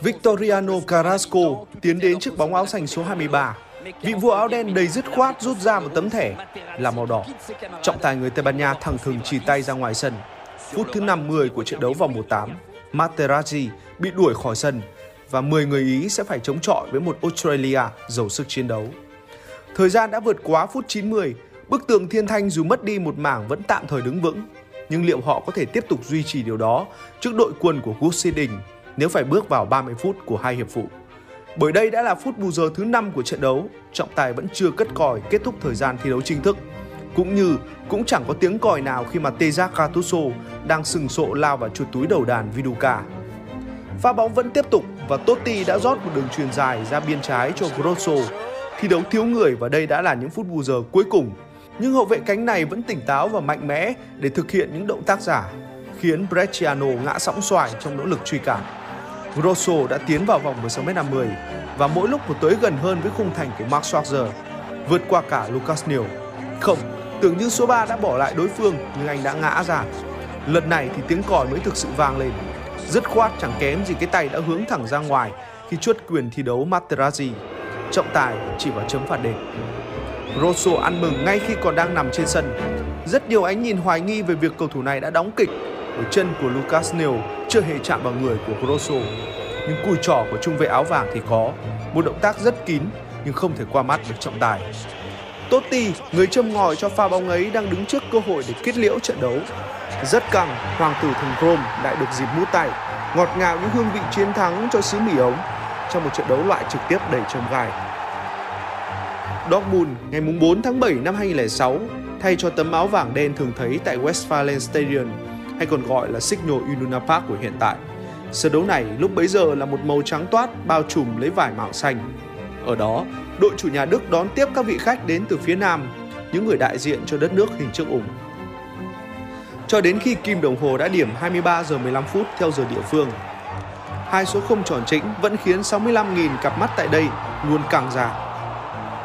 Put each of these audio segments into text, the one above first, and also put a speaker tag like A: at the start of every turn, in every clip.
A: Victoriano Carrasco tiến đến chiếc bóng áo xanh số 23. Vị vua áo đen đầy dứt khoát rút ra một tấm thẻ là màu đỏ. Trọng tài người Tây Ban Nha thẳng thừng chỉ tay ra ngoài sân. Phút thứ 50 của trận đấu vòng 1-8, Materazzi bị đuổi khỏi sân và 10 người Ý sẽ phải chống chọi với một Australia giàu sức chiến đấu. Thời gian đã vượt quá phút 90, bức tường thiên thanh dù mất đi một mảng vẫn tạm thời đứng vững. Nhưng liệu họ có thể tiếp tục duy trì điều đó trước đội quân của Gus Hiddink nếu phải bước vào 30 phút của hai hiệp phụ? Bởi đây đã là phút bù giờ thứ 5 của trận đấu, trọng tài vẫn chưa cất còi kết thúc thời gian thi đấu chính thức. Cũng như cũng chẳng có tiếng còi nào khi mà Teja Gattuso đang sừng sộ lao vào chuột túi đầu đàn Viduka. Pha bóng vẫn tiếp tục và Totti đã rót một đường truyền dài ra biên trái cho Grosso. Thi đấu thiếu người và đây đã là những phút bù giờ cuối cùng. Nhưng hậu vệ cánh này vẫn tỉnh táo và mạnh mẽ để thực hiện những động tác giả, khiến Bresciano ngã sóng xoài trong nỗ lực truy cản. Grosso đã tiến vào vòng 16m50 và mỗi lúc một tới gần hơn với khung thành của Mark Schwarzer, vượt qua cả Lucas Neal. Không, tưởng như số 3 đã bỏ lại đối phương nhưng anh đã ngã ra. Lần này thì tiếng còi mới thực sự vang lên. Dứt khoát chẳng kém gì cái tay đã hướng thẳng ra ngoài khi chuốt quyền thi đấu Materazzi. Trọng tài chỉ vào chấm phạt đền. Rosso ăn mừng ngay khi còn đang nằm trên sân. Rất nhiều ánh nhìn hoài nghi về việc cầu thủ này đã đóng kịch bởi chân của Lucas Neal chưa hề chạm vào người của Grosso. Nhưng cùi trỏ của trung vệ áo vàng thì có, một động tác rất kín nhưng không thể qua mắt được trọng tài. Totti, người châm ngòi cho pha bóng ấy đang đứng trước cơ hội để kết liễu trận đấu. Rất căng, hoàng tử thần Chrome lại được dịp mút tay, ngọt ngào những hương vị chiến thắng cho xứ mì ống trong một trận đấu loại trực tiếp đầy châm gai. Dortmund ngày 4 tháng 7 năm 2006 thay cho tấm áo vàng đen thường thấy tại Westfalen Stadium hay còn gọi là Signal Iduna Park của hiện tại. Sân đấu này lúc bấy giờ là một màu trắng toát bao trùm lấy vải mạo xanh. Ở đó, đội chủ nhà Đức đón tiếp các vị khách đến từ phía Nam, những người đại diện cho đất nước hình chữ ủng. Cho đến khi kim đồng hồ đã điểm 23 giờ 15 phút theo giờ địa phương, hai số không tròn chỉnh vẫn khiến 65.000 cặp mắt tại đây luôn càng già,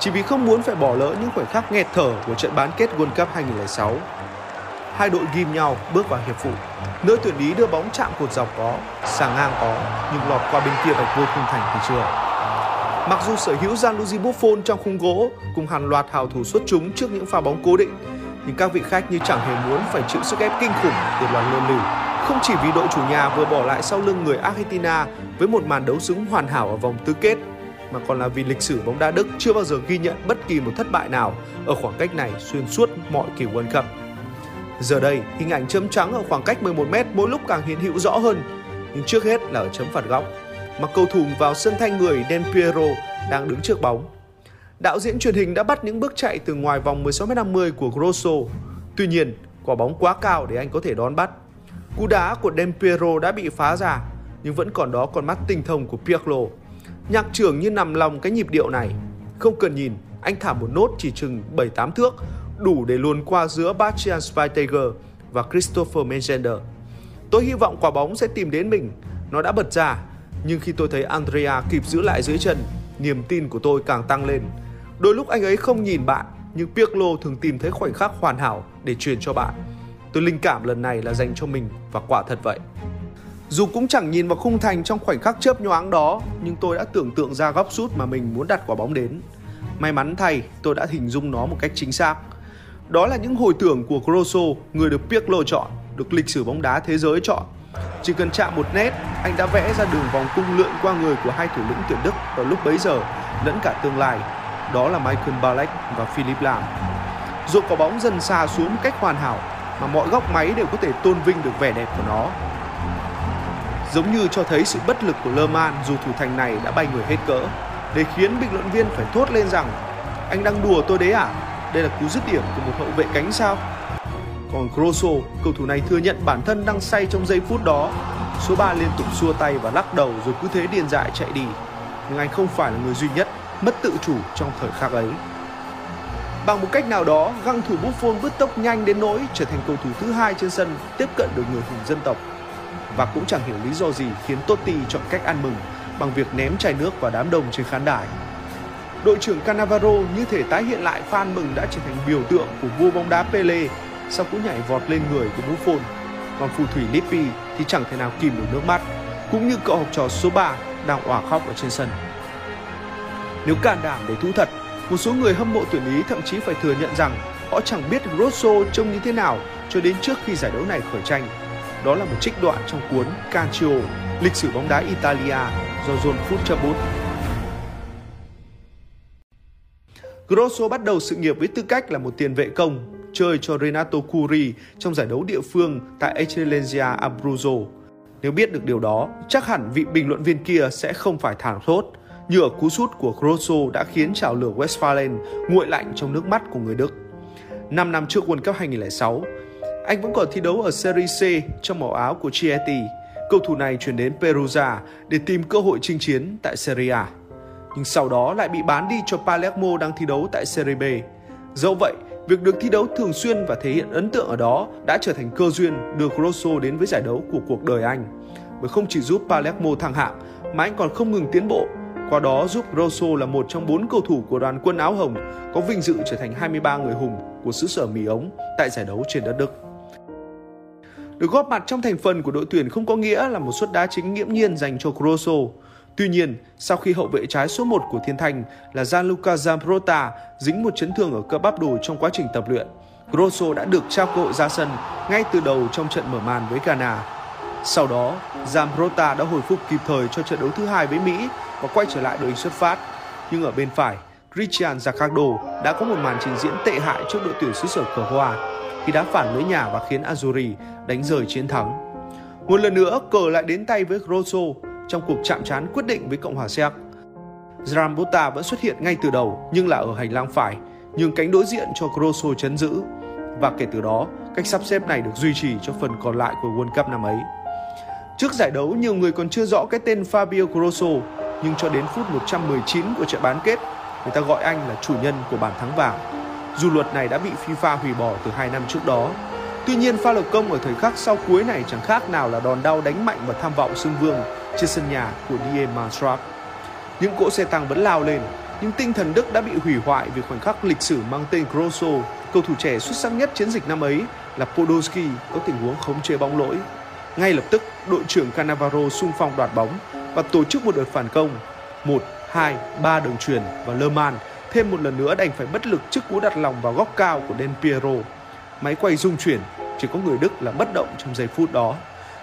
A: Chỉ vì không muốn phải bỏ lỡ những khoảnh khắc nghẹt thở của trận bán kết World Cup 2006. Hai đội ghim nhau bước vào hiệp phụ. Nơi tuyển Ý đưa bóng chạm cột dọc có, sàng ngang có, nhưng lọt qua bên kia vạch vô khung thành thì chưa. Mặc dù sở hữu Gianluigi Buffon trong khung gỗ cùng hàng loạt hào thủ xuất chúng trước những pha bóng cố định, nhưng các vị khách như chẳng hề muốn phải chịu sức ép kinh khủng từ loạt luân lưu. Không chỉ vì đội chủ nhà vừa bỏ lại sau lưng người Argentina với một màn đấu súng hoàn hảo ở vòng tứ kết, mà còn là vì lịch sử bóng đá Đức chưa bao giờ ghi nhận bất kỳ một thất bại nào ở khoảng cách này xuyên suốt mọi kỳ World Cup. Giờ đây, hình ảnh chấm trắng ở khoảng cách 11m mỗi lúc càng hiện hữu rõ hơn, nhưng trước hết là ở chấm phạt góc. Mà cầu thủ vào sân thanh người Del Piero đang đứng trước bóng. Đạo diễn truyền hình đã bắt những bước chạy từ ngoài vòng 16m50 của Grosso. Tuy nhiên, quả bóng quá cao để anh có thể đón bắt. Cú đá của Del Piero đã bị phá ra, nhưng vẫn còn đó con mắt tinh thông của Pirlo. Nhạc trưởng như nằm lòng cái nhịp điệu này. Không cần nhìn, anh thả một nốt chỉ chừng 7-8 thước, đủ để luồn qua giữa Bastian Schweinsteiger và Christopher Mengender. Tôi hy vọng quả bóng sẽ tìm đến mình. Nó đã bật ra, nhưng khi tôi thấy Andrea kịp giữ lại dưới chân, niềm tin của tôi càng tăng lên. Đôi lúc anh ấy không nhìn bạn, nhưng Pirlo thường tìm thấy khoảnh khắc hoàn hảo để truyền cho bạn. Tôi linh cảm lần này là dành cho mình và quả thật vậy. Dù cũng chẳng nhìn vào khung thành trong khoảnh khắc chớp nhoáng đó, nhưng tôi đã tưởng tượng ra góc sút mà mình muốn đặt quả bóng đến. May mắn thay, tôi đã hình dung nó một cách chính xác. Đó là những hồi tưởng của Grosso, người được Pirlo chọn, được lịch sử bóng đá thế giới chọn. Chỉ cần chạm một nét, anh đã vẽ ra đường vòng cung lượn qua người của hai thủ lĩnh tuyển Đức ở lúc bấy giờ lẫn cả tương lai. Đó là Michael Ballack và Philip Lahm. Dù quả bóng dần xa xuống một cách hoàn hảo mà mọi góc máy đều có thể tôn vinh được vẻ đẹp của nó. Giống như cho thấy sự bất lực của Lơ Man dù thủ thành này đã bay người hết cỡ, để khiến bình luận viên phải thốt lên rằng anh đang đùa tôi đấy à? Đây là cú dứt điểm của một hậu vệ cánh sao? Còn Grosso, cầu thủ này thừa nhận bản thân đang say trong giây phút đó. Số 3 liên tục xua tay và lắc đầu rồi cứ thế điên dại chạy đi. Nhưng anh không phải là người duy nhất mất tự chủ trong thời khắc ấy. Bằng một cách nào đó, găng thủ Buffon bứt tốc nhanh đến nỗi trở thành cầu thủ thứ hai trên sân tiếp cận được người hùng dân tộc. Và cũng chẳng hiểu lý do gì khiến Totti chọn cách ăn mừng bằng việc ném chai nước vào đám đông trên khán đài. Đội trưởng Cannavaro như thể tái hiện lại fan mừng đã trở thành biểu tượng của vua bóng đá Pele sau cú nhảy vọt lên người của Buffon. Còn phù thủy Lippi thì chẳng thể nào kìm được nước mắt, cũng như cậu học trò số 3 đang òa khóc ở trên sân. Nếu can đảm để thú thật, một số người hâm mộ tuyển Ý thậm chí phải thừa nhận rằng họ chẳng biết Grosso trông như thế nào cho đến trước khi giải đấu này khởi tranh. Đó là một trích đoạn trong cuốn Calcio, lịch sử bóng đá Italia do John Futrabut. Grosso bắt đầu sự nghiệp với tư cách là một tiền vệ công, chơi cho Renato Curi trong giải đấu địa phương tại Eccellenza Abruzzo. Nếu biết được điều đó, chắc hẳn vị bình luận viên kia sẽ không phải thảng thốt như ở cú sút của Grosso đã khiến trào lửa Westfalen nguội lạnh trong nước mắt của người Đức. 5 năm trước World Cup 2006, anh vẫn còn thi đấu ở Serie C trong màu áo của Chieti. Cầu thủ này chuyển đến Perugia để tìm cơ hội chinh chiến tại Serie A. Nhưng sau đó lại bị bán đi cho Palermo đang thi đấu tại Serie B. Dẫu vậy, việc được thi đấu thường xuyên và thể hiện ấn tượng ở đó đã trở thành cơ duyên đưa Grosso đến với giải đấu của cuộc đời anh. Bởi không chỉ giúp Palermo thăng hạng, mà anh còn không ngừng tiến bộ qua đó giúp Grosso là một trong bốn cầu thủ của đoàn quân áo hồng có vinh dự trở thành 23 người hùng của xứ sở Mì ống tại giải đấu trên đất Đức. Được góp mặt trong thành phần của đội tuyển không có nghĩa là một suất đá chính nghiễm nhiên dành cho Grosso. Tuy nhiên, sau khi hậu vệ trái số 1 của Thiên Thanh là Gianluca Zambrota dính một chấn thương ở cơ bắp đùi trong quá trình tập luyện, Grosso đã được trao cơ hội ra sân ngay từ đầu trong trận mở màn với Ghana. Sau đó, Zambrota đã hồi phục kịp thời cho trận đấu thứ hai với Mỹ và quay trở lại đội hình xuất phát. Nhưng ở bên phải, Christian Zaccardo đã có một màn trình diễn tệ hại trước đội tuyển xứ sở cờ hoa khi đá phản lưới nhà và khiến Azuri đánh rời chiến thắng. Một lần nữa, cờ lại đến tay với Grosso trong cuộc chạm trán quyết định với Cộng hòa Séc. Zrambota vẫn xuất hiện ngay từ đầu nhưng là ở hành lang phải, nhưng cánh đối diện cho Grosso chấn giữ. Và kể từ đó, cách sắp xếp này được duy trì cho phần còn lại của World Cup năm ấy. Trước giải đấu, nhiều người còn chưa rõ cái tên Fabio Grosso nhưng cho đến phút 119 của trận bán kết, người ta gọi anh là chủ nhân của bàn thắng vàng. Dù luật này đã bị FIFA hủy bỏ từ 2 năm trước đó. Tuy nhiên pha lập công ở thời khắc sau cuối này chẳng khác nào là đòn đau đánh mạnh và tham vọng xưng vương trên sân nhà của Die Mannschaft. Những cỗ xe tăng vẫn lao lên, nhưng tinh thần Đức đã bị hủy hoại vì khoảnh khắc lịch sử mang tên Grosso. Cầu thủ trẻ xuất sắc nhất chiến dịch năm ấy là Podolski có tình huống khống chế bóng lỗi. Ngay lập tức, đội trưởng Cannavaro xung phong đoạt bóng và tổ chức một đợt phản công. 1, 2, 3 đường truyền và Lơ Man thêm một lần nữa đành phải bất lực trước cú đặt lòng vào góc cao của Del Piero. Máy quay rung chuyển, chỉ có người Đức là bất động trong giây phút đó.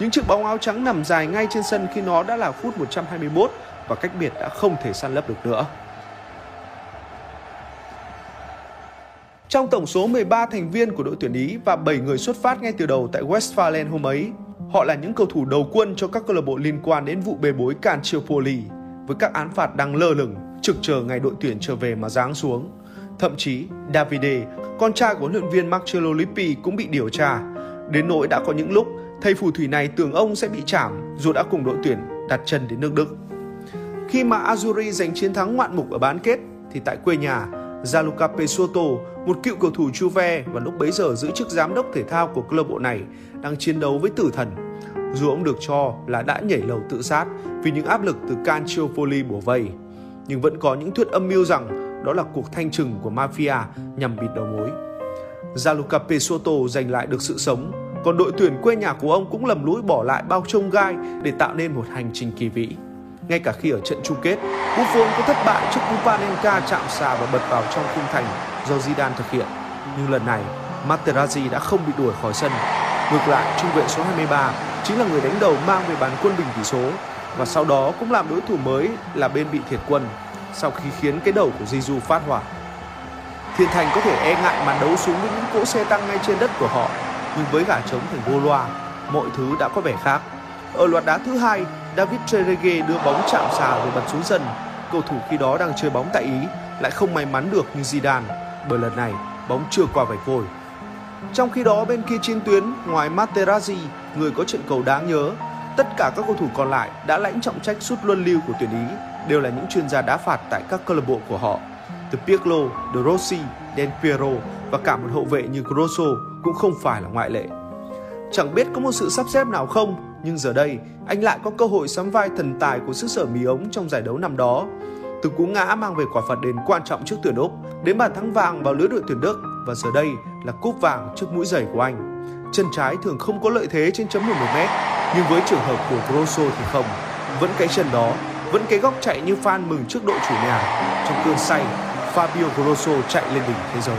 A: Những chiếc bóng áo trắng nằm dài ngay trên sân khi nó đã là phút 121 và cách biệt đã không thể săn lấp được nữa. Trong tổng số 13 thành viên của đội tuyển Ý và 7 người xuất phát ngay từ đầu tại Westfalen hôm ấy, Họ là những cầu thủ đầu quân cho các câu lạc bộ liên quan đến vụ bê bối Calciopoli với các án phạt đang lơ lửng, trực chờ ngày đội tuyển trở về mà giáng xuống. Thậm chí, Davide, con trai của huấn luyện viên Marcello Lippi cũng bị điều tra. Đến nỗi đã có những lúc thầy phù thủy này tưởng ông sẽ bị trảm dù đã cùng đội tuyển đặt chân đến nước Đức. Khi mà Azuri giành chiến thắng ngoạn mục ở bán kết thì tại quê nhà, Gianluca Pesotto, một cựu cầu thủ Juve và lúc bấy giờ giữ chức giám đốc thể thao của câu lạc bộ này, đang chiến đấu với tử thần. Dù ông được cho là đã nhảy lầu tự sát vì những áp lực từ Calciopoli bổ vây, nhưng vẫn có những thuyết âm mưu rằng đó là cuộc thanh trừng của mafia nhằm bịt đầu mối. Gianluca Pesotto giành lại được sự sống, còn đội tuyển quê nhà của ông cũng lầm lũi bỏ lại bao trông gai để tạo nên một hành trình kỳ vĩ. Ngay cả khi ở trận chung kết, Buffon có thất bại trước cú Panenka chạm xà và bật vào trong khung thành do Zidane thực hiện. Nhưng lần này, Materazzi đã không bị đuổi khỏi sân. Ngược lại, trung vệ số 23 chính là người đánh đầu mang về bàn quân bình tỷ số và sau đó cũng làm đối thủ mới là bên bị thiệt quân sau khi khiến cái đầu của Jizu phát hỏa. Thiên Thành có thể e ngại màn đấu súng với những cỗ xe tăng ngay trên đất của họ, nhưng với gà trống thành vô loa, mọi thứ đã có vẻ khác. Ở loạt đá thứ hai, David Trezeguet đưa bóng chạm xà rồi bật xuống sân. Cầu thủ khi đó đang chơi bóng tại Ý lại không may mắn được như Zidane, bởi lần này bóng chưa qua vạch vôi. Trong khi đó bên kia trên tuyến, ngoài Materazzi, người có trận cầu đáng nhớ, tất cả các cầu thủ còn lại đã lãnh trọng trách sút luân lưu của tuyển Ý đều là những chuyên gia đá phạt tại các câu lạc bộ của họ. Từ Pirlo, De Rossi, Del Piero và cả một hậu vệ như Grosso cũng không phải là ngoại lệ. Chẳng biết có một sự sắp xếp nào không, nhưng giờ đây anh lại có cơ hội sắm vai thần tài của xứ sở mì ống trong giải đấu năm đó. Từ cú ngã mang về quả phạt đền quan trọng trước tuyển Úc, đến bàn thắng vàng vào lưới đội tuyển Đức và giờ đây là cúp vàng trước mũi giày của anh. Chân trái thường không có lợi thế trên chấm 11 mét, nhưng với trường hợp của Grosso thì không. Vẫn cái chân đó, vẫn cái góc chạy như fan mừng trước đội chủ nhà. Trong cơn say, Fabio Grosso chạy lên đỉnh thế giới.